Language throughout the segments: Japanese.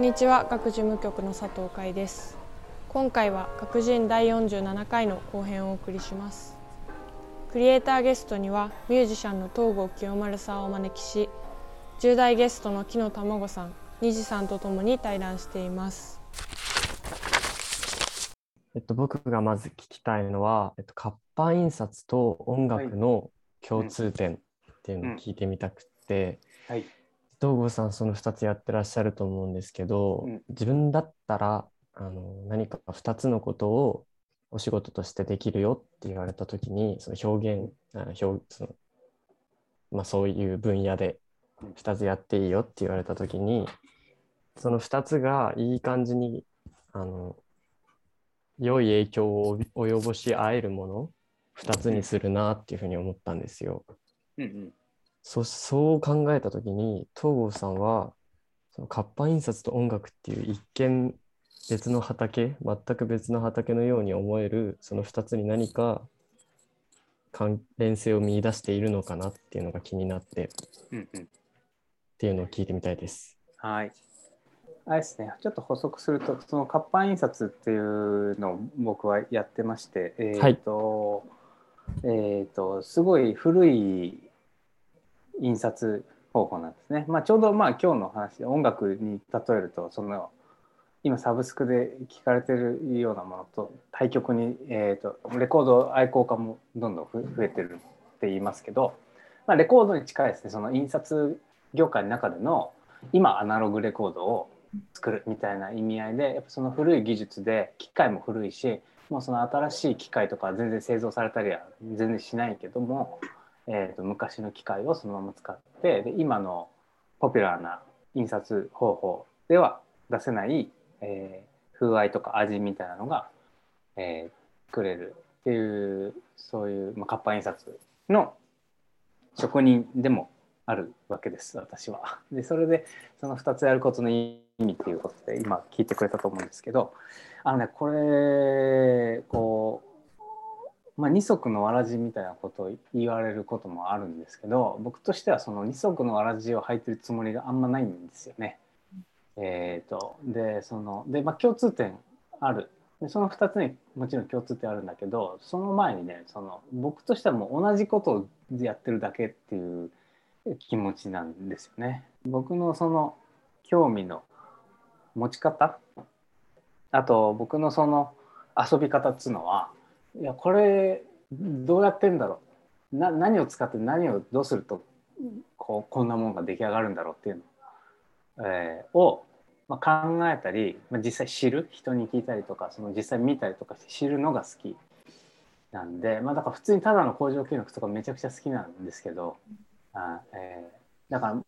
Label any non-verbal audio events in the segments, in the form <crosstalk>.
んにちは。学事務局の佐藤海です。今回は学人第47回の後編をお送りします。クリエイターゲストにはミュージシャンの東郷清丸さんをお招きし10代ゲストの木野卵さん虹さんとともに対談しています。えっと、僕がまず聞きたいのは、えっと、活版印刷と音楽の共通点っていうのを聞いてみたくて、はい、東郷さんその2つやってらっしゃると思うんですけど、うん、自分だったらあの何か2つのことをお仕事としてできるよって言われた時にその表現表その、まあ、そういう分野で2つやっていいよって言われた時にその2つがいい感じにあの良い影響を及ぼし合えるもの2つにするなっていうふうに思ったんですよ。うんうんそそう考えた時に東郷さんはその活版印刷と音楽っていう一見別の畑全く別の畑のように思えるその2つに何か関連性を見出しているのかなっていうのが気になって、うんうん、っていうのを聞いてみたいです。はい。あれですね、ちょっと補足すると、その活版印刷っていうのを僕はやってまして、えーと、はい、えーと、すごい古い印刷方法なんですね。まあ、ちょうどまあ今日の話で音楽に例えるとその今サブスクで聴かれてるようなものと対極に、えーと、レコード愛好家もどんどん増えてるって言いますけど、まあ、レコードに近いですねその印刷業界の中での今アナログレコードを作るみたいな意味合いでやっぱその古い技術で機械も古いしもうその新しい機械とか全然製造されたりは全然しないけどもえーと、昔の機械をそのまま使ってで今のポピュラーな印刷方法では出せない、えー、風合いとか味みたいなのが、えー、作れるっていうそういう、まあ、活版印刷の職人でもあるわけです私は。でそれでその2つやることの意味っていうことで今聞いてくれたと思うんですけどあのねこれこうまあ、二足のわらじみたいなことを言われることもあるんですけど僕としてはその二足のわらじを履いてるつもりがあんまないんですよね。えーと、でそので、まあ、共通点あるでその2つにもちろん共通点あるんだけどその前にねその僕としてはもう同じことをやってるだけっていう気持ちなんですよね。僕のその興味の持ち方あと僕のその遊び方っつうのはいやこれどうやってんだろう。な何を使って何をどうするとこうこんなものが出来上がるんだろうっていうの、えー、を、まあ、考えたり、まあ、実際知る？人に聞いたりとかその実際見たりとかして知るのが好きなんで、まあ、だから普通にただの工場見学とかめちゃくちゃ好きなんですけどあ、えー、だから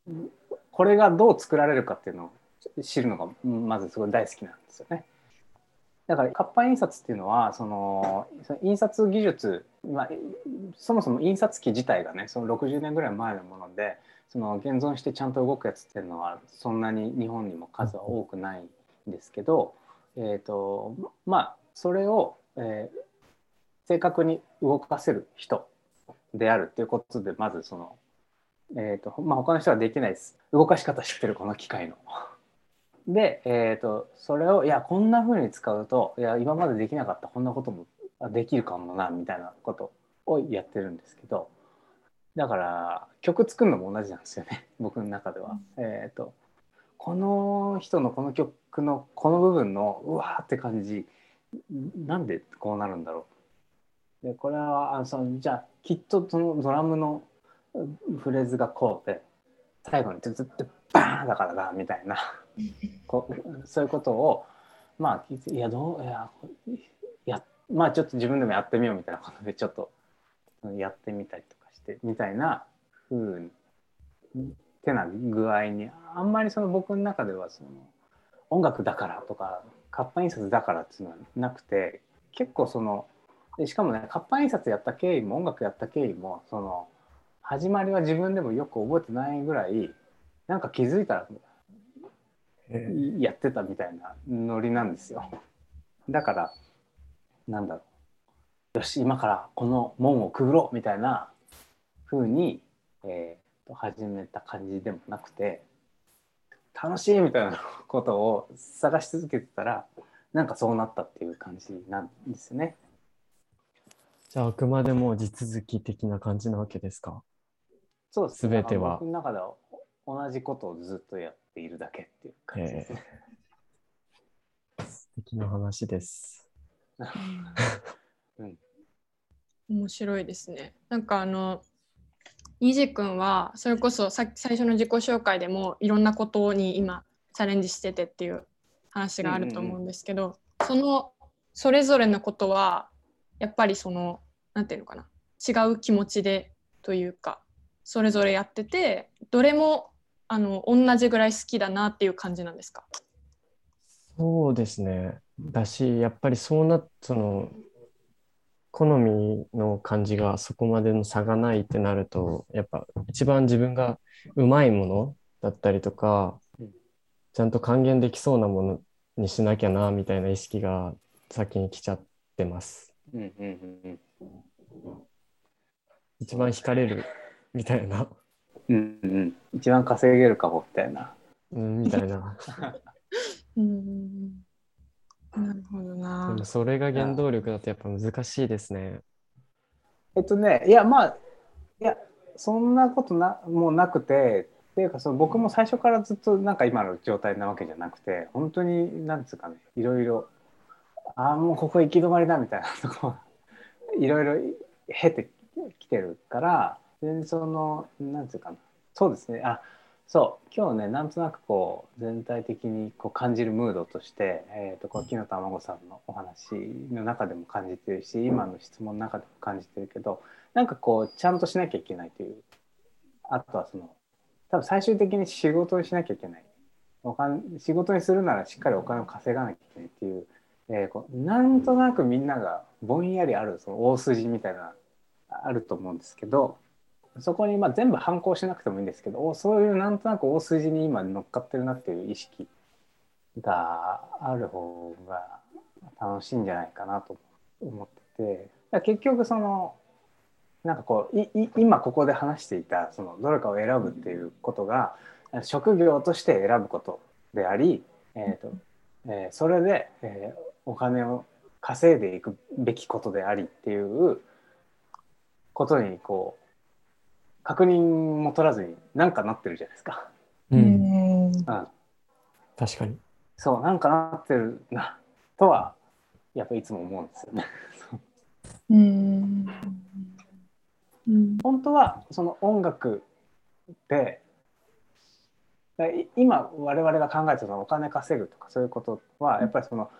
これがどう作られるかっていうのを知るのがまずすごい大好きなんですよね。だから活版印刷っていうのはその印刷技術、まあ、そもそも印刷機自体がねその60年ぐらい前のものでその現存してちゃんと動くやつっていうのはそんなに日本にも数は多くないんですけど、えーとまあそれを、えー、正確に動かせる人であるっていうことでまずその、えーとまあ、他の人はできないです動かし方知ってる？この機械の。で、えーと、それをいやこんなふうに使うといや今までできなかったこんなこともできるかもなみたいなことをやってるんですけどだから曲作るのも同じなんですよね <laughs> 僕の中では。えーと、この人のこの曲のこの部分のうわーって感じなんでこうなるんだろう。でこれはあそのじゃあきっとそのドラムのフレーズがこうで最後にずっとバーンだからだみたいなこそういうことをまあいやどういややまあちょっと自分でもやってみようみたいなことでちょっとやってみたりとかしてみたいなふうてな具合にあんまりその僕の中ではその音楽だからとか活版印刷だからっていうのはなくて結構そのしかもね活版印刷やった経緯も音楽やった経緯もその始まりは自分でもよく覚えてないぐらいなんか気づいたらやってたみたいなノリなんですよ。だからなんだろうよし今からこの門をくぐろうみたいな風に、えー、と始めた感じでもなくて楽しいみたいなことを探し続けてたらなんかそうなったっていう感じなんですね。じゃああくまでも地続き的な感じなわけですか？そうですね。ては。僕の中では同じことをずっとやっているだけっていう感じですね。素敵な話です。<laughs> うん、面白いですね。なんかあのニジ君はそれこそさ最初の自己紹介でもいろんなことに今チャレンジしててっていう話があると思うんですけど、うんうんうん、そのそれぞれのことはやっぱりその何て言うのかな違う気持ちでというかそれぞれやっててどれもあの同じぐらい好きだなっていう感じなんですか？そうですねだしやっぱりそうなその好みの感じがそこまでの差がないってなるとやっぱ一番自分がうまいものだったりとかちゃんと還元できそうなものにしなきゃなみたいな意識が先に来ちゃってます。うんうんうん一番惹かれるみたいな。うんうん、一番稼げるかもみたいな。うん、みたいな。うんなるほどな。でもそれが原動力だとやっぱ難しいですね。えっとね、いやまあ、いや、そんなことなもうなくて、っていうかその僕も最初からずっとなんか今の状態なわけじゃなくて、本当になんですかね、いろいろ、ああ、もうここ行き止まりだみたいなとこ、いろいろ経てきてるから、全然その、なんていうかな、そうですね、あそう。今日ねなんとなくこう全体的にこう感じるムードとして、えーと、こう木の卵さんのお話の中でも感じてるし今の質問の中でも感じてるけどなんかこうちゃんとしなきゃいけないというあとはその多分最終的に仕事にしなきゃいけない。お金仕事にするならしっかりお金を稼がなきゃいけないっていう,、えー、こうなんとなくみんながぼんやりあるその大筋みたいなあると思うんですけどそこにまあ全部反抗しなくてもいいんですけどそういうなんとなく大筋に今乗っかってるなっていう意識がある方が楽しいんじゃないかなと思ってて結局そのなんかこうい今ここで話していたそのどれかを選ぶっていうことが職業として選ぶことであり、えーとえー、それで、えー、お金を稼いでいくべきことでありっていうことにこう確認も取らずに何かなってるじゃないですか。うん。うん、確かに。そう、なんかなってるな、とは、やっぱいつも思うんですよね。うん。本当は、その音楽で、今我々が考えてたお金稼ぐとかそういうことはやっぱりその、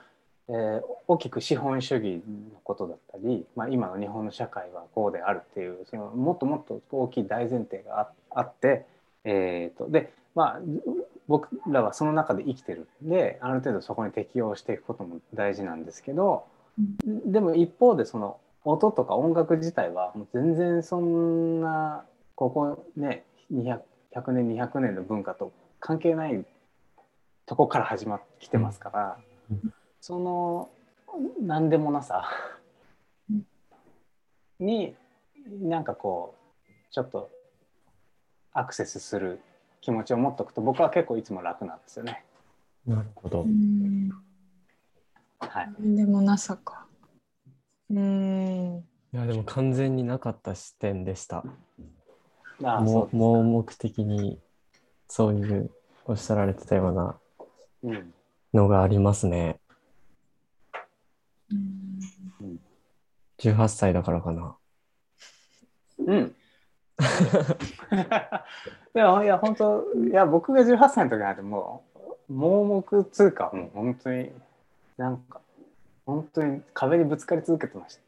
えー、大きく資本主義のことだったり、まあ、今の日本の社会はこうであるっていうそのもっともっと大きい大前提があって、えーと、でまあ僕らはその中で生きてるんである程度そこに適応していくことも大事なんですけど、でも一方でその音とか音楽自体はもう全然そんなここね100年200年の文化と関係ないとこから始まってきてますから。うんその何でもなさ <laughs> になんかこうちょっとアクセスする気持ちを持っておくと僕は結構いつも楽なんですよね。なるほど。はい。でもなさか。うん。いやでも完全になかった視点でした。ああも盲目的にそういうおっしゃられてたようなのがありますね。18歳だからかな。うん。<laughs> いや、いや、本当、いや、僕が18歳の時なんてもう、盲目通貨もう本当に、なんか、本当に壁にぶつかり続けてまし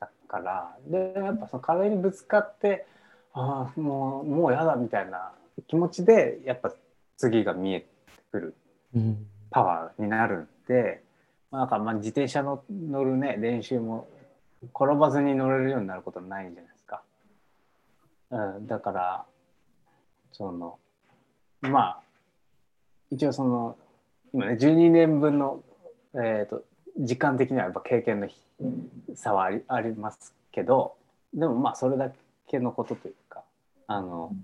たから、で、やっぱその壁にぶつかって、ああ、もう、もうやだみたいな気持ちで、やっぱ次が見えてくるパワーになるんで、まあ、なんかまあ自転車の乗るね練習も転ばずに乗れるようになることはないじゃないですか。うん、だからそのまあ一応その今ね12年分の、えーと、時間的にはやっぱ経験の差はありありますけどでもまあそれだけのことというかあの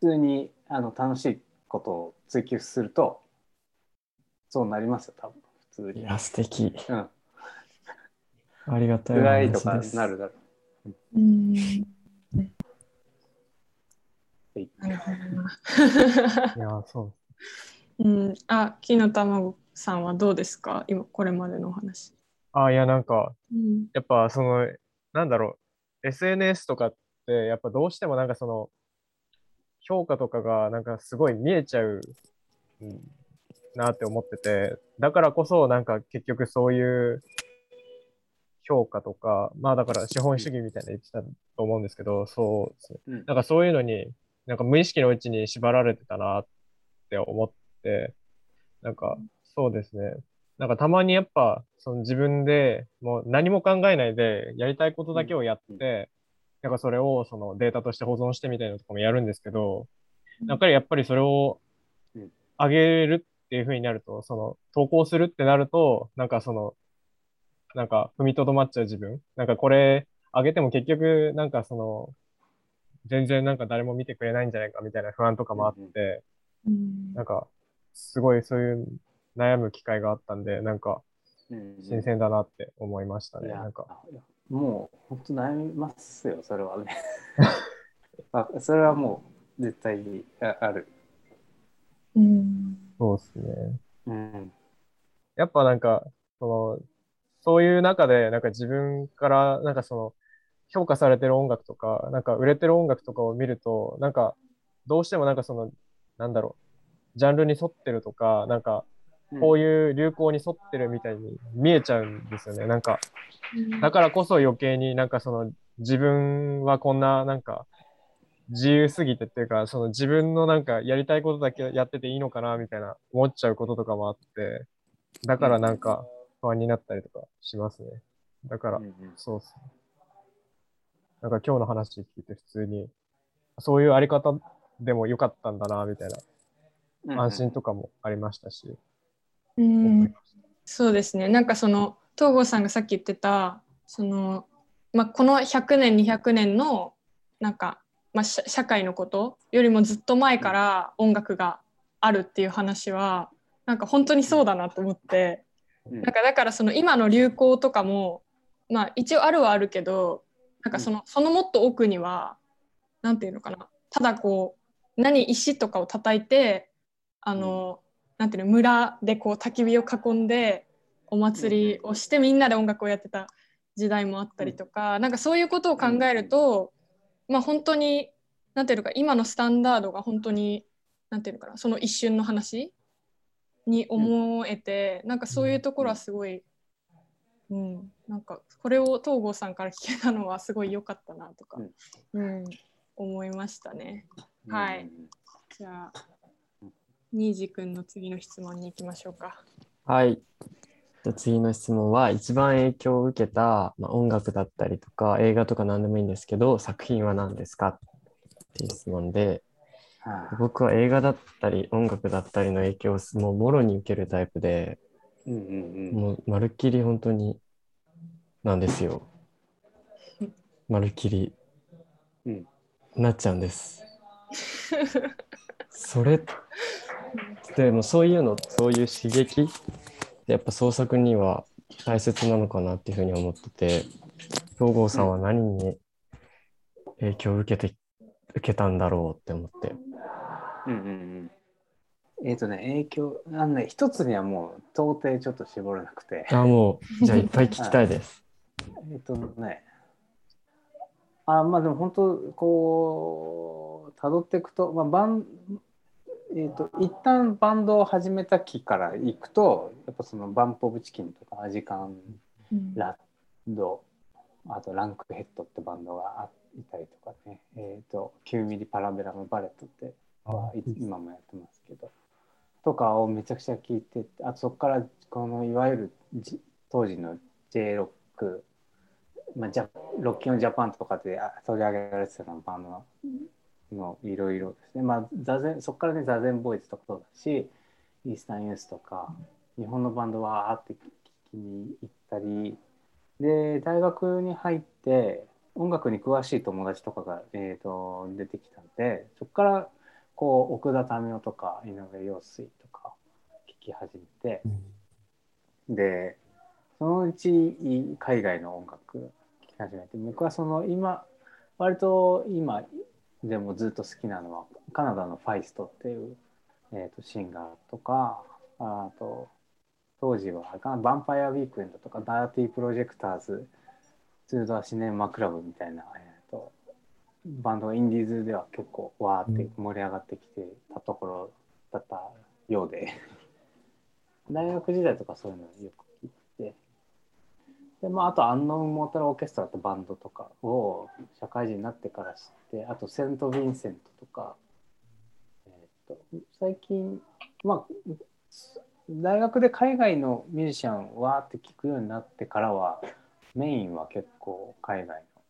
普通にあの楽しいことを追求するとそうなりますよ多分普通に。いや素敵。うん。ありがたいぐらいとかなるだろう。うん。なるほどな。いやそう。うん、あ、木の卵さんはどうですか？今これまでのお話。あいやなんか、うん、やっぱそのなんだろう SNS とかってやっぱどうしてもなんかその評価とかがなんかすごい見えちゃう、うん、なって思っててだからこそなんか結局そういう評価とかまあだから資本主義みたいな言ってたと思うんですけどそうですね、うん、なんかそういうのになんか無意識のうちに縛られてたなって思ってなんかそうですね。なんかたまにやっぱ、その自分でもう何も考えないでやりたいことだけをやって、なんかそれをそのデータとして保存してみたいなとかもやるんですけど、やっぱりやっぱりそれを上げるっていう風になると、その投稿するってなると、なんかその、なんか踏みとどまっちゃう自分、なんかこれ上げても結局なんかその、全然なんか誰も見てくれないんじゃないかみたいな不安とかもあって、なんかすごいそういう悩む機会があったんで、なんか、新鮮だなって思いましたね。なんかもう、本当悩みますよ、それはね。<laughs> あそれはもう、絶対にある。うん、そうですね。うん、やっぱなんか、その、そういう中で、なんか自分から、なんかその、評価されてる音楽とか、なんか売れてる音楽とかを見ると、なんか、どうしてもなんかその、なんだろう、ジャンルに沿ってるとか、なんか、こういう流行に沿ってるみたいに見えちゃうんですよね。なんか、だからこそ余計になんかその自分はこんななんか自由すぎてっていうか、その自分のなんかやりたいことだけやってていいのかなみたいな思っちゃうこととかもあって、だからなんか不安になったりとかしますね。だから、そうっすね。なんか今日の話聞いて普通に、そういうあり方でもよかったんだな、みたいな安心とかもありましたし。うんそうですねなんかその東郷さんがさっき言ってたその、まあ、この100年200年のなんか、まあ、社会のことよりもずっと前から音楽があるっていう話はなんか本当にそうだなと思って、なんかだからその今の流行とかも、まあ、一応あるはあるけどなんかそのそのもっと奥には何て言うのかな。ただこう何石とかを叩いてあの、なんていうの村でこう焚き火を囲んでお祭りをしてみんなで音楽をやってた時代もあったりとか、なんかそういうことを考えると、まあ本当になんていうのか今のスタンダードが本当になんていうのかなその一瞬の話に思えて、なんかそういうところはすごい、うん、なんかこれを東郷さんから聞けたのはすごい良かったなとか、うん、思いましたね。はい。じゃあ新次君の次の質問に行きましょうか。はい。じゃ次の質問は一番影響を受けた、まあ、音楽だったりとか映画とか何でもいいんですけど作品は何ですかっていう質問で、僕は映画だったり音楽だったりの影響をもうもろに受けるタイプで、うんうんうん、もうまるっきり本当になんですよ。まるっきり、うん、なっちゃうんです。それでもそういうのそういう刺激やっぱ創作には大切なのかなっていうふうに思ってて東郷さんは何に影響を受けて受けたんだろうって思って。うんうんうんえっ、ー、とね、影響、あのね、一つにはもう到底ちょっと絞れなくて。あ、もう、じゃあいっぱい聞きたいです。えっとね、あ、まあでも本当、こう、たどっていくと、まあ、バンえーと、一旦バンドを始めた期からいくとやっぱそのバンプ・オブ・チキンとかアジカン、うん、ラッドあとランクヘッドってバンドがいたりとかね、えーと、9ミリパラベラム・バレットっては今もやってますけど。とかをめちゃくちゃ聴いてあとそこからこのいわゆる当時の J ロック、まあ、ジャロッキン・ジャパンとかで取り上げられてたバンドのいろいろですね、まあ、座禅そこからね座禅ボーイズとかそうだしイースタンユースとか日本のバンドはあって聞きに行ったり。で大学に入って音楽に詳しい友達とかが、えーと、出てきたんでそこからこう奥田民生とか井上陽水とか聴き始めて、うん、でそのうち海外の音楽聴き始めて僕はその今割と今でもずっと好きなのはカナダのファイストっていう、えーと、シンガーとかあと当時はヴァンパイアウィークエンドとかダーティープロジェクターズツードアシネマクラブみたいな、えーと、バンドがインディーズでは結構わーって盛り上がってきてたところだったようで。<laughs> 大学時代とかそういうのよくで、まあ、あと、アンノウン・モータル・オーケストラってバンドとかを社会人になってから知って、あと、セント・ヴィンセントとか、えー、っと最近、まあ、大学で海外のミュージシャンわーって聞くようになってからは、メインは結構海外の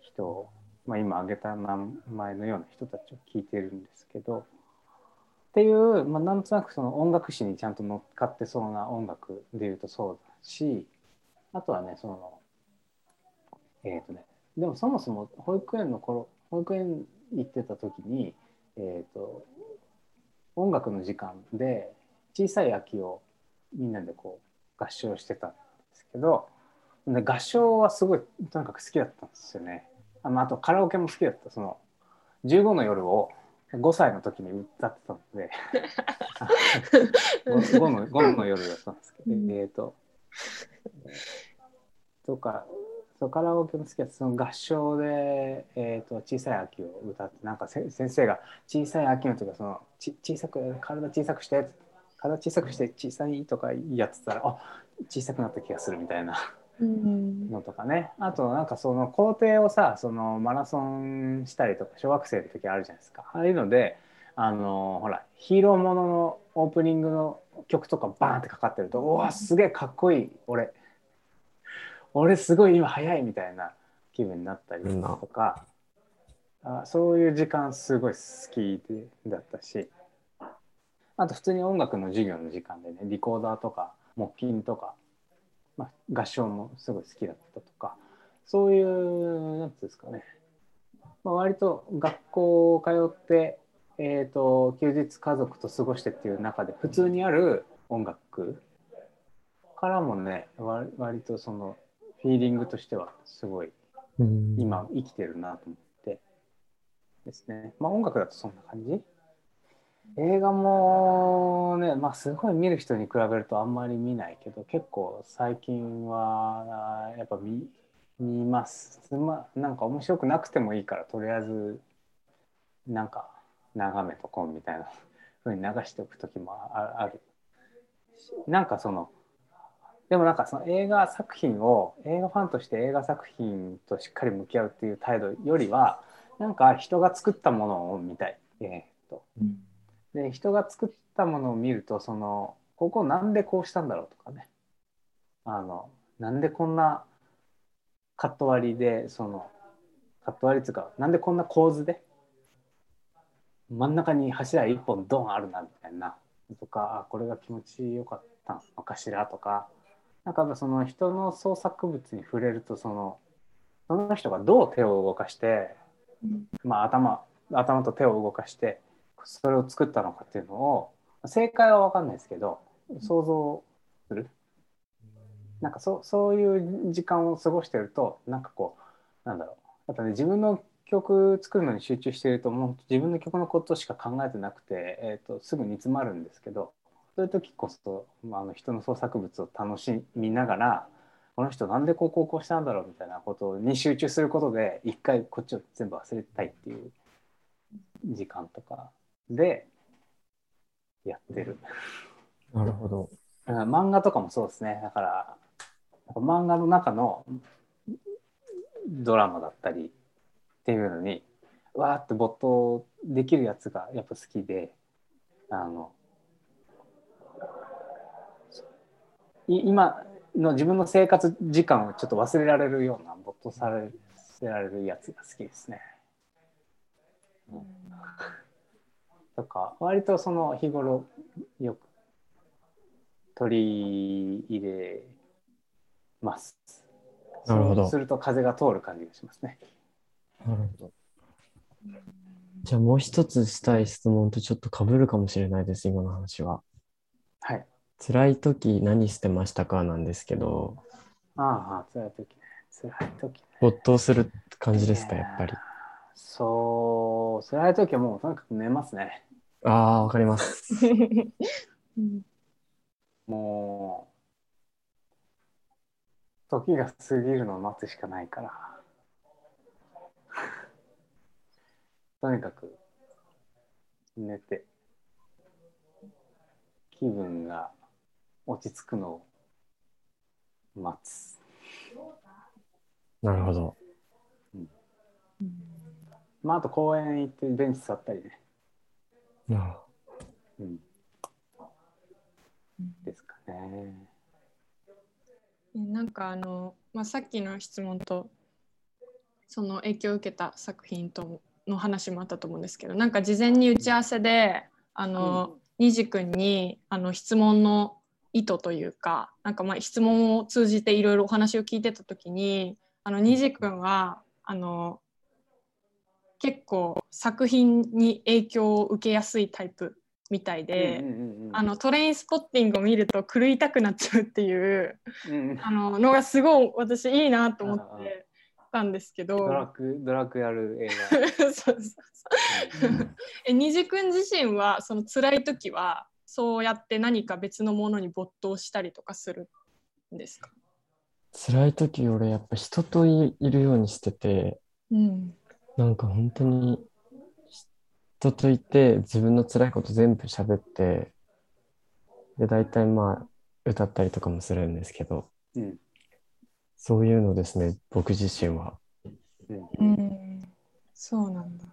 人、まあ、今挙げた名前のような人たちを聞いてるんですけど、っていう、まあ、なんとなくその音楽史にちゃんと乗っかってそうな音楽でいうとそうだし、あとはね、その、えっ、ー、とね、でもそもそも保育園の頃、保育園行ってた時に、えっ、ー、と、音楽の時間で小さい秋をみんなでこう合唱してたんけど、で合唱はすごいとにかく好きだったんですよね。ああとカラオケも好きだった。その15の夜を5歳の時に歌ってたので <laughs> 5, の ,5 の夜だったんですけど、えっ、ー、ととかそうカラオケも好きだその合唱で、えーと、小さい秋を歌ってなんか先生が小さい秋の時はそのち小さく体小さくして体小さくして小さいとかやってたらあ小さくなった気がするみたいな。のとかね、あとなんかその工程をさそのマラソンしたりとか小学生の時あるじゃないですか。ああいうのであのほらヒーローもののオープニングの曲とかバーンってかかってると「おわすげえかっこいい俺。俺すごい今早い」みたいな気分になったりとか、あそういう時間すごい好きでだったし。あと普通に音楽の授業の時間でねリコーダーとか木琴とか、まあ、合唱もすごい好きだったとかそういう何ていうんですかね、まあ、割と学校通ってえーと、休日家族と過ごしてっていう中で普通にある音楽からもね割とそのフィーリングとしてはすごい今生きてるなと思ってですね。まあ音楽だとそんな感じ映画もね、まあ、すごい見る人に比べるとあんまり見ないけど結構最近はやっぱ見見ます。まなんか面白くなくてもいいからとりあえずなんか眺めとこうみたいなふうに流しておく時もある。なんかそのでもなんかその映画作品を映画ファンとして映画作品としっかり向き合うっていう態度よりはなんか人が作ったものを見たい、えー、っと。で人が作ったものを見るとそのここなんでこうしたんだろうとかね。あのなんでこんなカット割りでそのカット割りっていうかなんでこんな構図で真ん中に柱一本ドンあるなみたいなとかあこれが気持ちよかったのかしらとかなんかその人の創作物に触れるとそのその人がどう手を動かして、まあ、頭頭と手を動かしてそれを作ったのかっていうのを正解は分かんないですけど想像する？なんかそそういう時間を過ごしてるとなんかこうなんだろう。やっぱね自分の曲作るのに集中しているともう自分の曲のことしか考えてなくて、えーと、すぐ煮詰まるんですけどそういう時こそ、まあ、あの人の創作物を楽しみながらこの人なんでこう高校したんだろうみたいなことに集中することで一回こっちを全部忘れたいっていう時間とかでやってる。なるほど。漫画とかもそうですね。だから漫画の中のドラマだったりっていうのにわーって没頭できるやつがやっぱ好きであの今の自分の生活時間をちょっと忘れられるような没頭させられるやつが好きですね。うん、とか割とその日頃よく取り入れます。なるほど。すると風が通る感じがしますね。なるほど。じゃあもう一つしたい質問とちょっとかぶるかもしれないです、今の話は。はい。辛い時何してましたかなんですけど。ああ、辛い時ね。辛い時、ね。没頭する感じですか、やっぱり。そう、辛い時はもうとにかく寝ますね。ああ、わかります。<laughs> もう、時が過ぎるのを待つしかないから。<laughs> とにかく寝て気分が落ち着くのを待つ。なるほど。うん、まあ、あと公園行ってベンチ座ったりね。あうん。ですかね。なんかあの、まあ、さっきの質問とその影響を受けた作品との話もあったと思うんですけどなんか事前に打ち合わせであの、うん、く君にあの質問の意図というかなんかまあ質問を通じていろいろお話を聞いてた時にあの虹君はあの結構作品に影響を受けやすいタイプみたいで、あのトレインスポッティングを見ると狂いたくなっちゃうっていう、うん、あののがすごい私いいなと思ってたんですけど。ドラクドラクやる映画。<laughs> そうそうそう。え虹くん自身はその辛い時はそうやって何か別のものに没頭したりとかするんですか？辛い時俺やっぱ人といるようにしてて、うん、なんか本当に人といて自分の辛いこと全部喋ってで大体まあ歌ったりとかもするんですけど、うん、そういうのですね僕自身は。うん、そうなんだ。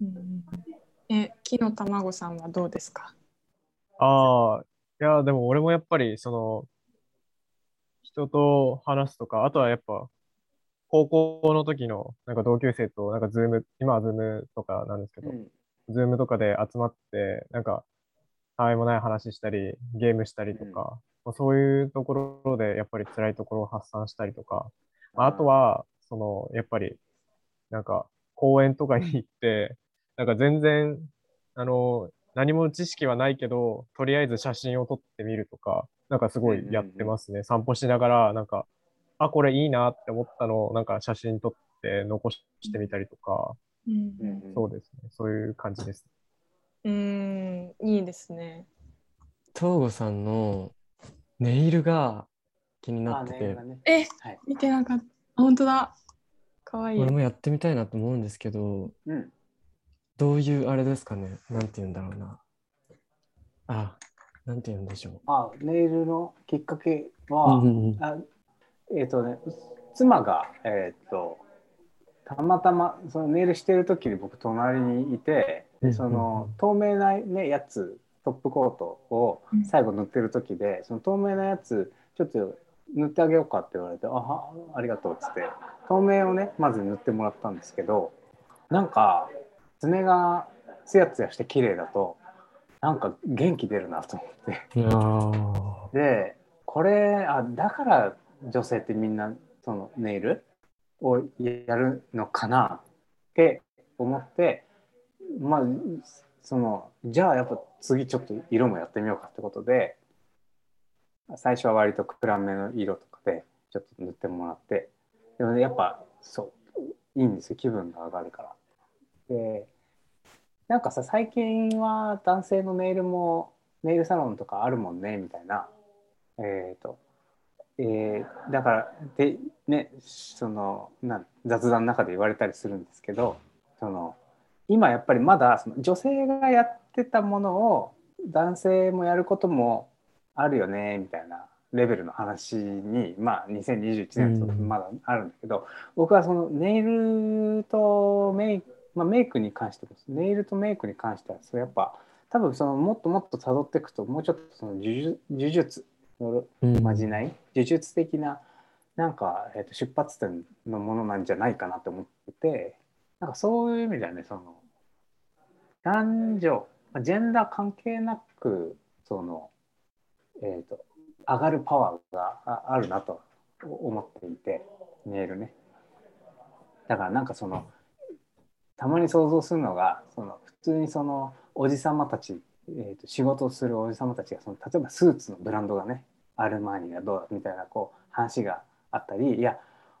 うん、え木の卵さんはどうですか？ああいやでも俺もやっぱりその人と話すとかあとはやっぱ高校の時のなんか同級生となんかズーム今はズームとかなんですけど、うん。ズームとかで集まって、なんか、たわいもない話したり、ゲームしたりとか、うん、そういうところでやっぱり辛いところを発散したりとか、あとは、その、やっぱり、なんか、公園とかに行って、なんか全然、あの、何も知識はないけど、とりあえず写真を撮ってみるとか、なんかすごいやってますね。散歩しながら、なんか、あ、これいいなって思ったのを、なんか写真撮って残してみたりとか、うん、そうですね。そういう感じです。うん、いいですね。東郷さんのネイルが気になってて。ね、え、はい、見てなかった。本当だ。かわいい。俺もやってみたいなと思うんですけど、うん、どういうあれですかね。なんて言うんだろうな。あ、なんて言うんでしょう。あ、ネイルのきっかけは、あえっ、ー、とね、妻が、えっ、ー、と、たまたまそのネイルしてる時に僕隣にいてその透明な、ね、やつトップコートを最後塗ってる時で、その透明なやつちょっと塗ってあげようかって言われて「あありがとう」っつって透明をねまず塗ってもらったんですけどなんか爪がツヤツヤして綺麗だとなんか元気出るなと思って。でこれあだから女性ってみんなそのネイルをやるのかなって思ってまあそのじゃあやっぱ次ちょっと色もやってみようかってことで最初は割と暗めの色とかでちょっと塗ってもらってでもねやっぱそういいんですよ気分が上がるから。でなんかさ最近は男性のネイルもネイルサロンとかあるもんねみたいなえっ、ー、とえー、だからでねそのな雑談の中で言われたりするんですけどその今やっぱりまだその女性がやってたものを男性もやることもあるよねみたいなレベルの話にまあ2021年とまだあるんだけど、うん、僕はそのネイルとメイク、まあ、メイクに関してもネイルとメイクに関してはそれやっぱ多分そのもっともっと辿っていくともうちょっとその呪術のまじない、呪術的ななんか、えー、と出発点のものなんじゃないかなと思っててなんかそういう意味ではねその男女ジェンダー関係なくその、えーと、上がるパワーがあるなと思っていてネイルね。だからなんかそのたまに想像するのがその普通にそのおじさまたち、えーと、仕事をするおじさまたちがその例えばスーツのブランドがねアルマーニがどうだみたいなこう話があったりいや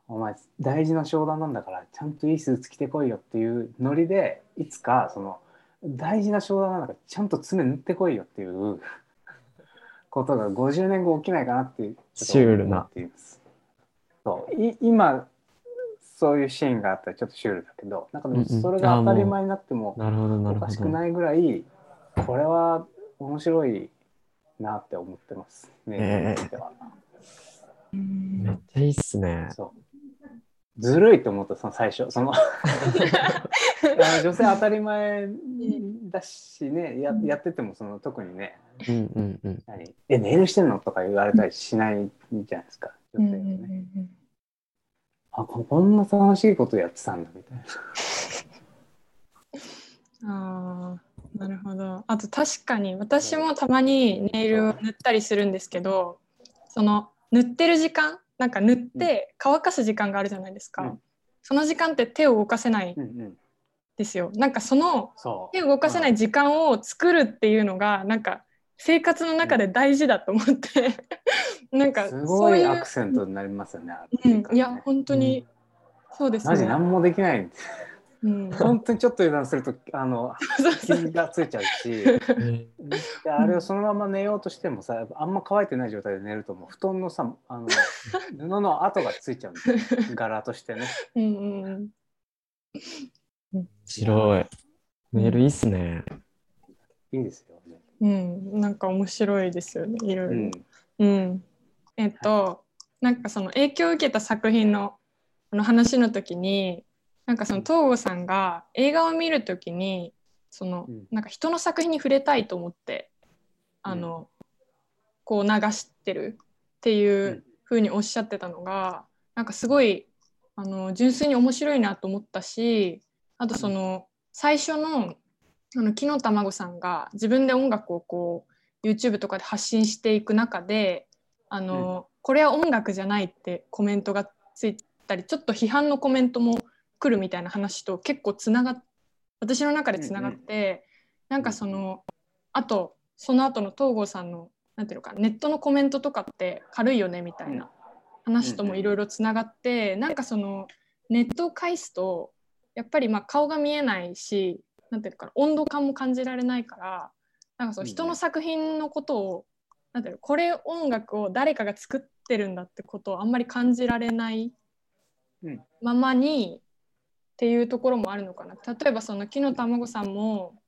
お前大事な商談なんだからちゃんといいスーツ着てこいよっていうノリでいつかその大事な商談なんだからちゃんと爪塗ってこいよっていうことが50年後起きないかなってシュールな。そうい今そういうシーンがあったらちょっとシュールだけどなんかそれが当たり前になってもおかしくないぐらいこれは面白いなって思ってますね。えー、めっちゃいいっすね。ずるいと思ったその最初。その <laughs> 女性当たり前だしねややっててもその特にね、うんうんうん、何？えネイルしてんの？とか言われたりしないじゃないですか。女性はね。うんうんうん。あこんな楽しいことやってたんだみたいな。<laughs> あなるほど。あと確かに私もたまにネイルを塗ったりするんですけどその塗ってる時間なんか塗って乾かす時間があるじゃないですか。うん、その時間って手を動かせないですよ。なんかその手を動かせない時間を作るっていうのがなんか生活の中で大事だと思って <laughs> なんかすごいアクセントになりますよね。うん、いや本当に、そうですね。マジ何もできない。うん、本当にちょっと油断するとあの傷がついちゃうしあれをそのまま寝ようとしてもさあんま乾いてない状態で寝るともう布団のさあの <laughs> 布の跡がついちゃうんで柄としてね。うんうん白い。メールいいっすね。いいですよね。うん、なんか面白いですよねいろいろ。うん、うん。えっとなんかその影響を受けた作品のあの話の時になんかその東郷さんが映画を見る時にそのなんか人の作品に触れたいと思ってあのこう流してるっていうふうにおっしゃってたのがなんかすごいあの純粋に面白いなと思ったしあとその最初のあの木の卵さんが自分で音楽をこう YouTube とかで発信していく中であの、うん、これは音楽じゃないってコメントがついたりちょっと批判のコメントも来るみたいな話と結構つながっ私の中でつながって、うんうん、なん。かそのあとその後の東郷さんのなんていうのかネットのコメントとかって軽いよねみたいな話ともいろいろつながって、うんうん、なんかそのネットを介すとやっぱりまあ顔が見えないしなんていうか温度感も感じられないからなんかその人の作品のことをなんていうのこれ音楽を誰かが作ってるんだってことをあんまり感じられないままに、っていうところもあるのかな。例えばその木の卵さんも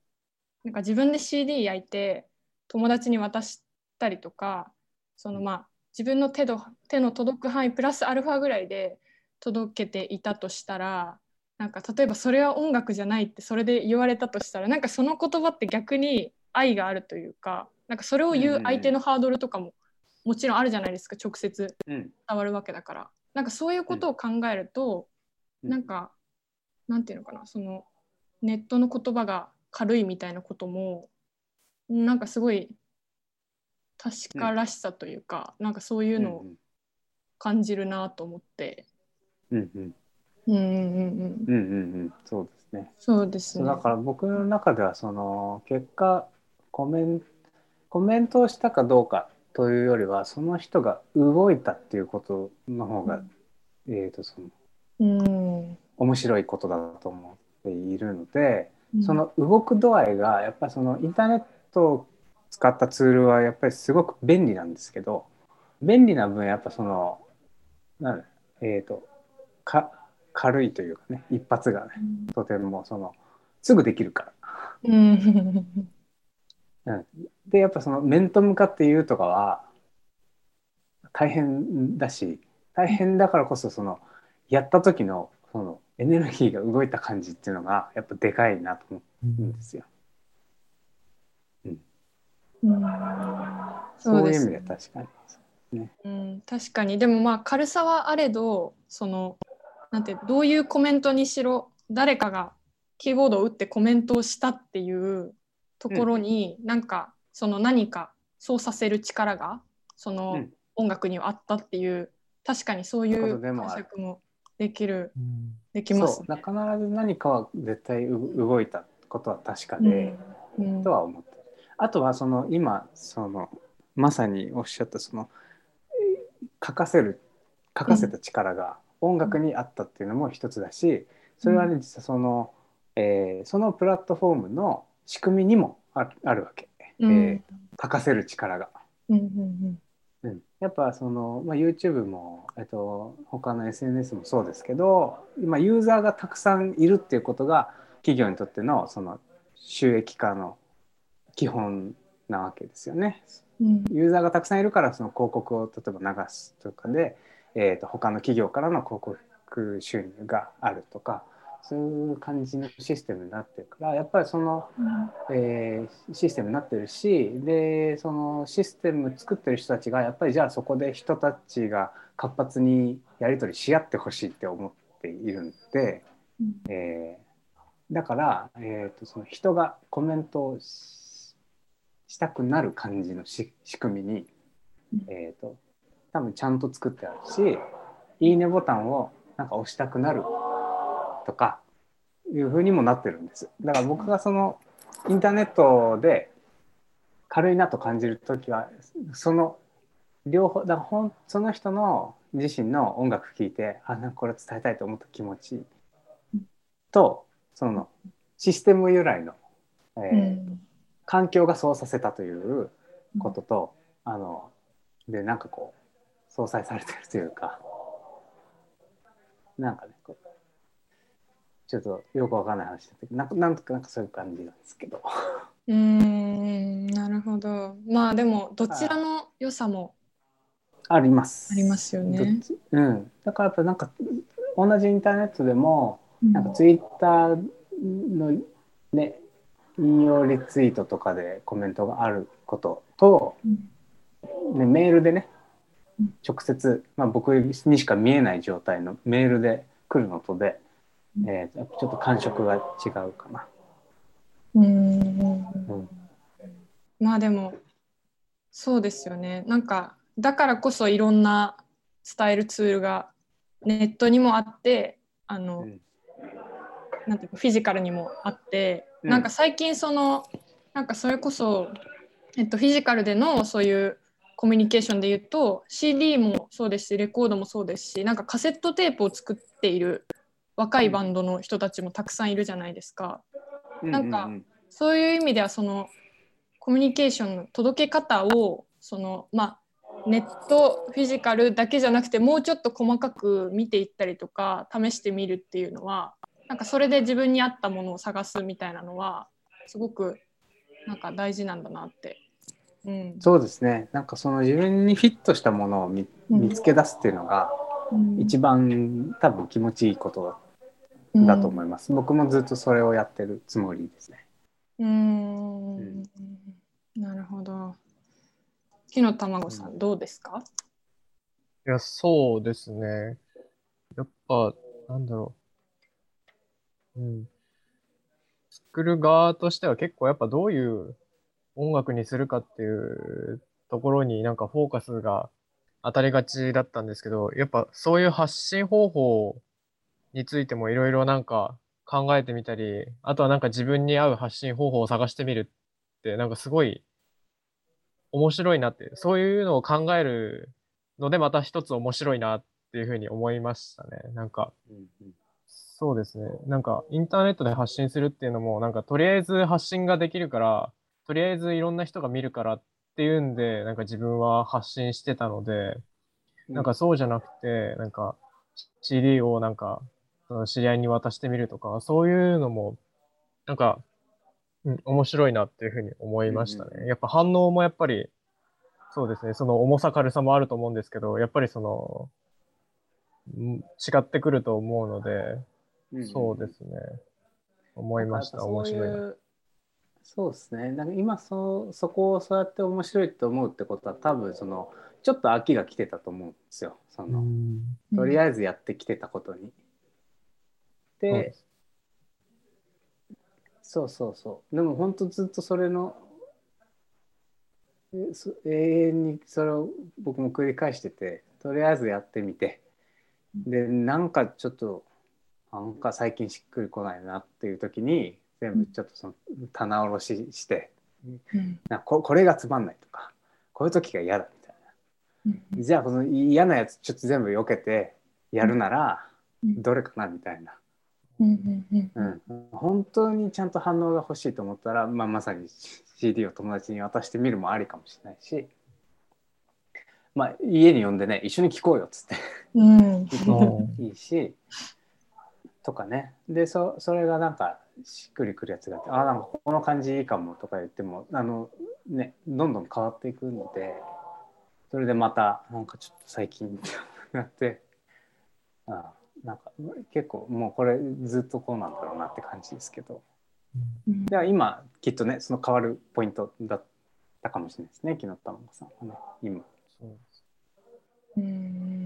なんか自分で CD 焼いて友達に渡したりとかそのまあ自分の手の手の届く範囲プラスアルファぐらいで届けていたとしたらなんか例えばそれは音楽じゃないってそれで言われたとしたらなんかその言葉って逆に愛があるというかなんかそれを言う相手のハードルとかももちろんあるじゃないですか直接伝わるわけだから、なんかそういうことを考えると、なんかなんていうのかなそのネットの言葉が軽いみたいなこともなんかすごい確からしさというか、うん、なんかそういうのを感じるなと思って。うんうん。うんうんうんうん。うんそうですね。そうですね。だから僕の中ではその結果コメンコメントをしたかどうかというよりはその人が動いたっていうことの方が、うん、えっ、ー、とその、うん、面白いことだと思っているので、うん、その動く度合いがやっぱりそのインターネットを使ったツールはやっぱりすごく便利なんですけど便利な分やっぱそのなんえっ、ー、とか軽いというかね一発がね、とてもそのすぐできるから。うん。でやっぱその面と向かって言うとかは大変だし大変だからこそそのやった時のそのエネルギーが動いた感じっていうのがやっぱでかいなと思うんですよ。うん、うん、そういう意味で確かに、ね、うん、確かに。でもまあ軽さはあれどそのなんてどういうコメントにしろ誰かがキーボードを打ってコメントをしたっていうところに、うん、なんかその何かそうさせる力がその音楽にはあったっていう確かにそういう解釈もできる、うん、できます、ね、必ず何かは絶対動いたことは確かで、うん、とは思ってあとはその今そのまさにおっしゃったその書かせる書かせた力が音楽にあったっていうのも一つだしそれはね実はその、えー、そのプラットフォームの仕組みにもああるわけ、うん、えー、書かせる力が。うんうんうん、やっぱその、まあ、YouTube も、えっと、他の SNS もそうですけど今ユーザーがたくさんいるっていうことが企業にとってのその収益化の基本なわけですよね。うん、ユーザーがたくさんいるからその広告を例えば流すとかで、えーと、他の企業からの広告収入があるとかそういう感じのシステムになってるからやっぱりその、うん、えー、システムになってるしでそのシステム作ってる人たちがやっぱりじゃあそこで人たちが活発にやり取りし合ってほしいって思っているんで、うん、えー、だから、えーと、その人がコメントをしたくなる感じの仕組みに、えーと多分ちゃんと作ってあるし「いいね」ボタンをなんか押したくなるとかいうふうにもなってるんです。だから僕がそのインターネットで軽いなと感じる時はその両方だほんその人の自身の音楽聴いてあなんかこれ伝えたいと思った気持ちとそのシステム由来の、えー、うん、環境がそうさせたということと、うん、あのでなんかこう相殺されてるというかなんかねこうちょっとよくわかんない話だけどなんとかなんかそういう感じなんですけど。うんなるほど。まあでもどちらの良さもあります。ありますよね。うん、だからやっぱなんか同じインターネットでも、なんかツイッターのね引用リツイートとかでコメントがあることと、ね、メールでね直接、まあ、僕にしか見えない状態のメールで来るのとでえー、ちょっと感触が違うかな。うんうんまあでもそうですよね。なんかだからこそいろんな伝えるツールがネットにもあってあの、うん、なんていうかフィジカルにもあって、うん、なんか最近そのなんかそれこそ、えっと、フィジカルでのそういうコミュニケーションで言うと CD もそうですしレコードもそうですしなんかカセットテープを作っている若いバンドの人たちもたくさんいるじゃないですか。なんかそういう意味ではそのコミュニケーションの届け方をそのまあネットフィジカルだけじゃなくてもうちょっと細かく見ていったりとか試してみるっていうのはなんかそれで自分に合ったものを探すみたいなのはすごくなんか大事なんだなって。うん、そうですね。なんかその自分にフィットしたものを見,、見つけ出すっていうのが、一番多分気持ちいいことだと思います、うん、僕もずっとそれをやってるつもりですね。うんうん、なるほど。木の卵さん、どうですか？いや、そうですね。やっぱ、なんだろう。うん。作る側としては結構やっぱどういう音楽にするかっていうところになんかフォーカスが当たりがちだったんですけど、やっぱそういう発信方法についてもいろいろなんか考えてみたり、あとはなんか自分に合う発信方法を探してみるって、なんかすごい面白いなって、そういうのを考えるのでまた一つ面白いなっていうふうに思いましたね。なんか、そうですね。なんかインターネットで発信するっていうのも、なんかとりあえず発信ができるから、とりあえずいろんな人が見るからっていうんで、なんか自分は発信してたので、なんかそうじゃなくて、なんか CD をなんか知り合いに渡してみるとか、そういうのも、なんか、うん、面白いなっていうふうに思いましたね。やっぱ反応もやっぱり、そうですね、その重さ軽さもあると思うんですけど、やっぱりその、違ってくると思うので、そうですね、思いました、面白いな。そうですね。なんか今そそこをそうやって面白いと思うってことは多分そのちょっと飽きが来てたと思うんですよ。そのとりあえずやってきてたことに。で、そうそうそう。でも本当ずっとそれの永遠にそれを僕も繰り返しててとりあえずやってみて。でなんかちょっとなんか最近しっくりこないなっていう時に全部ちょっとその棚卸しして、うん、なここれがつまんないとかこういう時が嫌だみたいな、うん、じゃあこの嫌なやつちょっと全部避けてやるならどれかなみたいな。うん、本当にちゃんと反応が欲しいと思ったら、まあ、まさに CD を友達に渡してみるもありかもしれないし、まあ、家に呼んでね一緒に聴こうよっつって。うん、<laughs> いいし。とかね。でそそれがなんかしっくりくるやつがあってあなんかこの感じいいかもとか言ってもあの、ね、どんどん変わっていくのでそれでまたなんかちょっと最近なってあなんか結構もうこれずっとこうなんだろうなって感じですけど、うん、では今きっとねその変わるポイントだったかもしれないですね昨日玉子さんはね今。そううん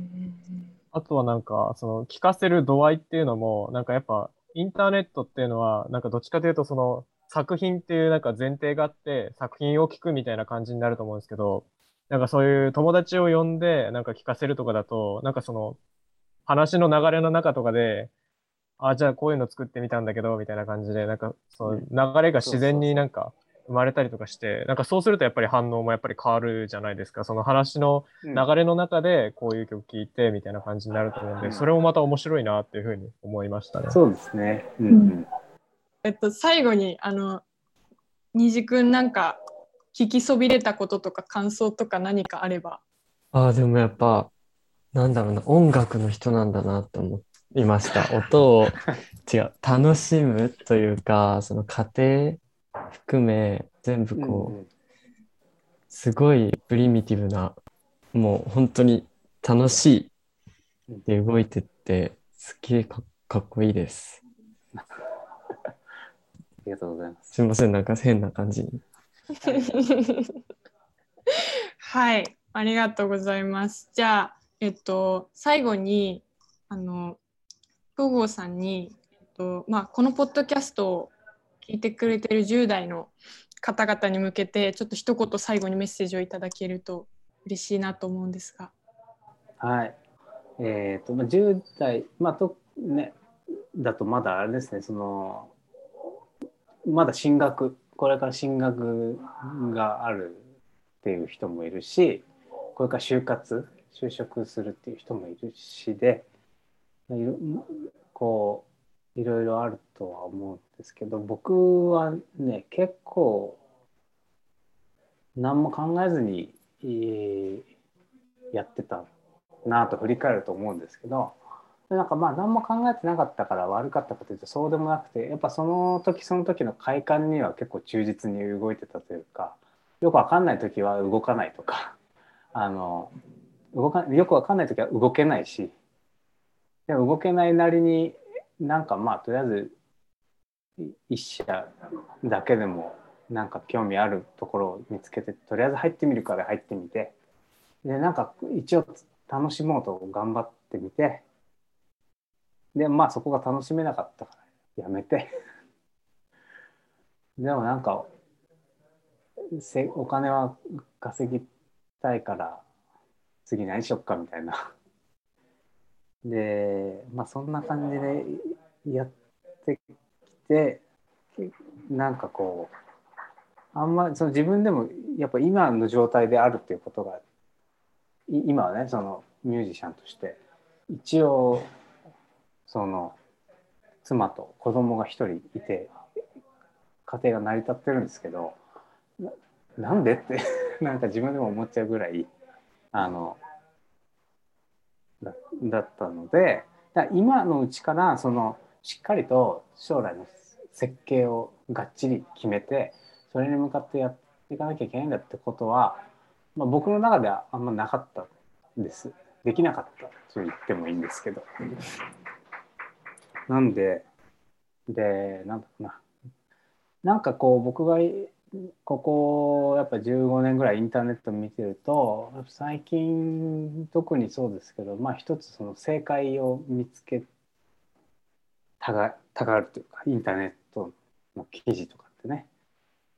あとはなんか、その聞かせる度合いっていうのも、なんかやっぱインターネットっていうのは、なんかどっちかというとその作品っていうなんか前提があって、作品を聞くみたいな感じになると思うんですけど、なんかそういう友達を呼んでなんか聞かせるとかだと、なんかその話の流れの中とかで、あ、じゃあこういうの作ってみたんだけど、みたいな感じで、なんかその流れが自然になんか生まれたりとかして、なんかそうするとやっぱり反応もやっぱり変わるじゃないですか。その話の流れの中でこういう曲聴いてみたいな感じになると思うんで、うん、それもまた面白いなっていうふうに思いましたね。そうですね。うん、うん、えっと最後にあの虹くんなんか聞きそびれたこととか感想とか何かあれば。ああでもやっぱなんだろうな音楽の人なんだなと思いました。音を違う楽しむというかその過程含め全部こう、うんうん、すごいプリミティブなもう本当に楽しいで動いてってすげえかかっこいいです。ありがとうございます。すみませんなんか変な感じに。はい、ありがとうございます。じゃあ、えっと、最後に、あの、東郷さんに、えっと、まあ、このポッドキャストを聞いてくれてる10代の方々に向けてちょっと一言最後にメッセージをいただけると嬉しいなと思うんですが。はい。え、ー、と、まあ、10代、まあとね、だとまだあれですね、その、まだ進学、これから進学があるっていう人もいるし、これから就活、就職するっていう人もいるしで、こう、いろいろあるとは思うんですけど僕はね結構何も考えずに、えー、やってたなと振り返ると思うんですけどなんかまあ何も考えてなかったから悪かったかというとそうでもなくてやっぱその時その時の快感には結構忠実に動いてたというかよくわかんない時は動かないとかあの動かよくわかんない時は動けないしで動けないなりになんかまあとりあえず一社だけでもなんか興味あるところを見つけてとりあえず入ってみるから入ってみてでなんか一応楽しもうと頑張ってみてでまあそこが楽しめなかったからやめて。<laughs> でもなんかお金は稼ぎたいから次何しよっかみたいな。<laughs> でまあそんな感じでやってでなんかこうあんまその自分でもやっぱ今の状態であるっていうことが今はねそのミュージシャンとして。一応その妻と子供が一人いて家庭が成り立ってるんですけどなんでって <laughs> なんか自分でも思っちゃうぐらいあのだだったので今のうちからそのしっかりと将来の設計をがっちり決めてそれに向かってやっていかなきゃいけないんだってことは、まあ、僕の中ではあんまなかったです。できなかったと言ってもいいんですけど。なんででなんだろうな。なんかこう僕がここやっぱ15年ぐらいインターネット見てると最近特にそうですけどまあ一つその正解を見つけたがたがるというかインターネットの記事とかってね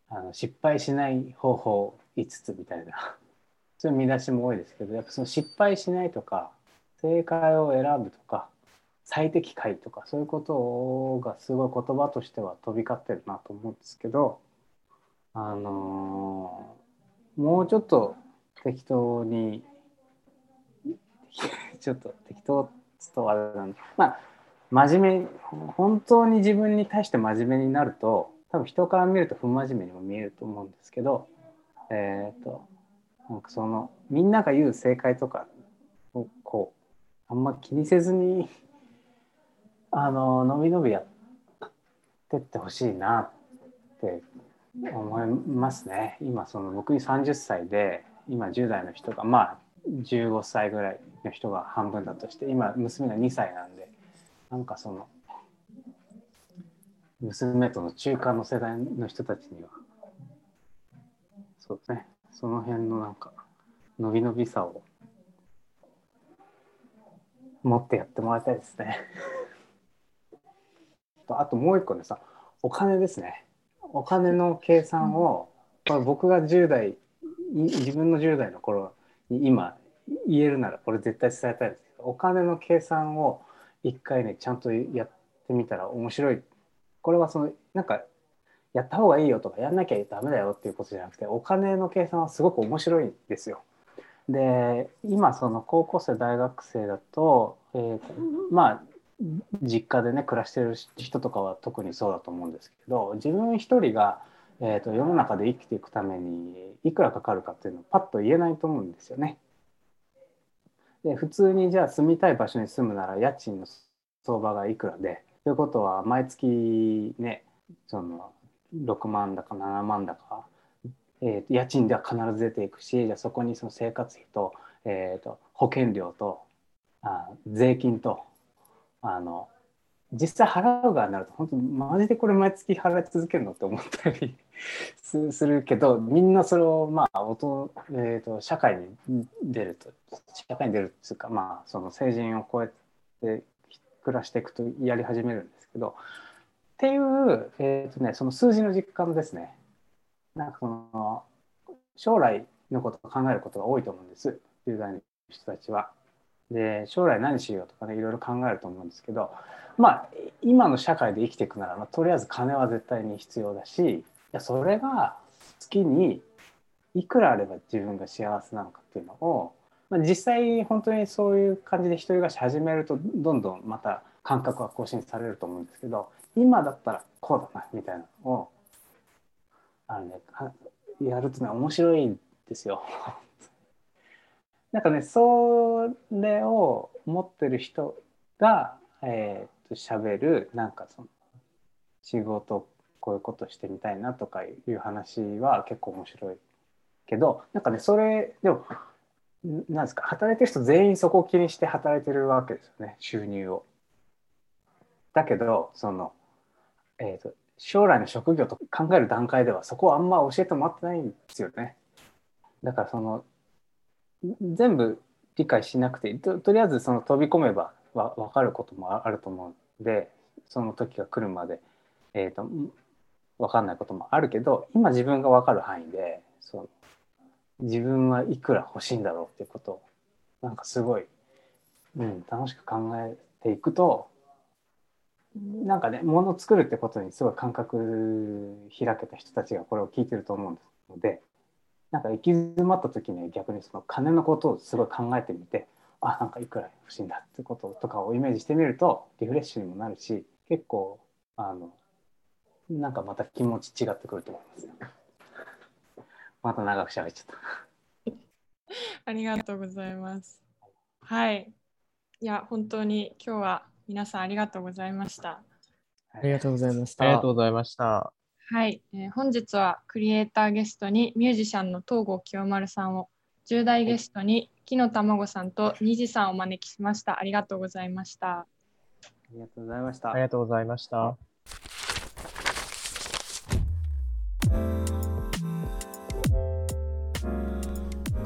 あの失敗しない方法5つみたいな。<laughs> そういう見出しも多いですけどやっぱその失敗しないとか正解を選ぶとか最適解とかそういうことがすごい言葉としては飛び交ってるなと思うんですけどあのー、もうちょっと適当に <laughs> ちょっと適当とあれなんでまあ真面目本当に自分に対して真面目になると多分人から見ると不真面目にも見えると思うんですけどえっ、ー、となんかそのみんなが言う正解とかをこうあんま気にせずに <laughs> あの伸び伸びやってってほしいなって思いますね今その僕に30歳で今10代の人がまあ15歳ぐらいの人が半分だとして今娘が2歳なんでなんかその娘との中間の世代の人たちにはそうですねその辺のなんか伸び伸びさを持ってやってもらいたいですね。<laughs> あともう一個でさお金ですね。お金の計算を、これ僕が10代自分の10代の頃に今言えるならこれ絶対伝えたいですけどお金の計算を一回ねちゃんとやってみたら面白いこれはそのなんかやった方がいいよとかやんなきゃダメだよっていうことじゃなくてお金の計算はすごく面白いんですよ。で今その高校生大学生だと,、えーまあ実家でね暮らしてる人とかは特にそうだと思うんですけど自分一人が、えーと、世の中で生きていくためにいくらかかるかっていうのをパッと言えないと思うんですよね。で普通にじゃあ住みたい場所に住むなら家賃の相場がいくらでということは毎月ねその6万だか7万だか、えー、家賃では必ず出ていくしじゃあそこにその生活費と,、えーと、保険料とあ税金とあの実際払う側になると本当にマジでこれ毎月払い続けるのって思ったり <laughs> するけどみんなそれをまあ音、えーと、社会に出ると社会に出るっていうかまあその成人を超えて暮らしていくとやり始めるんですけどっていう、えーとね、その数字の実感ですね。なんかその将来のことを考えることが多いと思うんです、10代の人たちは。で、将来何しようとかね、いろいろ考えると思うんですけど、まあ、今の社会で生きていくなら、まあ、とりあえず金は絶対に必要だし、いやそれが月にいくらあれば自分が幸せなのかっていうのを、まあ、実際本当にそういう感じで一人暮らし始めるとどんどんまた感覚は更新されると思うんですけど今だったらこうだなみたいなのをあの、ね、やるっていうのは面白いんですよ。なんかねそれを持ってる人が、えー、と喋るなんかその仕事こういうことしてみたいなとかいう話は結構面白いけどなんかねそれでもなんですか働いてる人全員そこを気にして働いてるわけですよね収入を。だけどそのえーと、将来の職業と考える段階ではそこはあんま教えてもらってないんですよね。だからその全部理解しなくてととりあえずその飛び込めばわ分かることもあると思うんでその時が来るまで、えーと、分かんないこともあるけど今自分が分かる範囲でその自分はいくら欲しいんだろうっていうことをなんかすごい、うん、楽しく考えていくとなんかねもの作るってことにすごい感覚開けた人たちがこれを聞いてると思うのでなんか行き詰まった時に逆にその金のことをすごい考えてみてあなんかいくら欲しいんだってこととかをイメージしてみるとリフレッシュにもなるし結構あのなんかまた気持ち違ってくると思いますまた長く喋っちゃったありがとうございます。はい。いや、本当に今日は皆さんありがとうございました。ありがとうございました。ありがとうございました。はい、えー、本日はクリエイターゲストにミュージシャンの東郷清丸さんを、10代ゲストに木野卵さんと虹さんをお招きしました。ありがとうございました。ありがとうございました。ありがとうございました。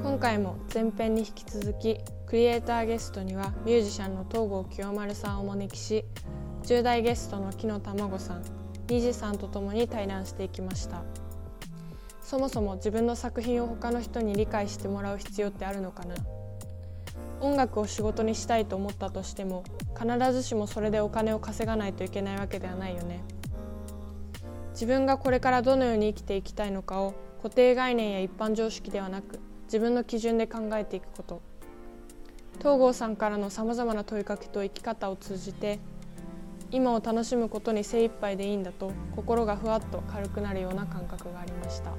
今回も前編に引き続きクリエイターゲストにはミュージシャンの東郷清丸さんをお招きし10代ゲストの木野卵さん虹さんと共に対談していきました。そもそも自分の作品を他の人に理解してもらう必要ってあるのかな？音楽を仕事にしたいと思ったとしても必ずしもそれでお金を稼がないといけないわけではないよね。自分がこれからどのように生きていきたいのかを固定概念や一般常識ではなく自分の基準で考えていくこと。東郷さんからのさまざまな問いかけと生き方を通じて今を楽しむことに精一杯でいいんだと心がふわっと軽くなるような感覚がありました。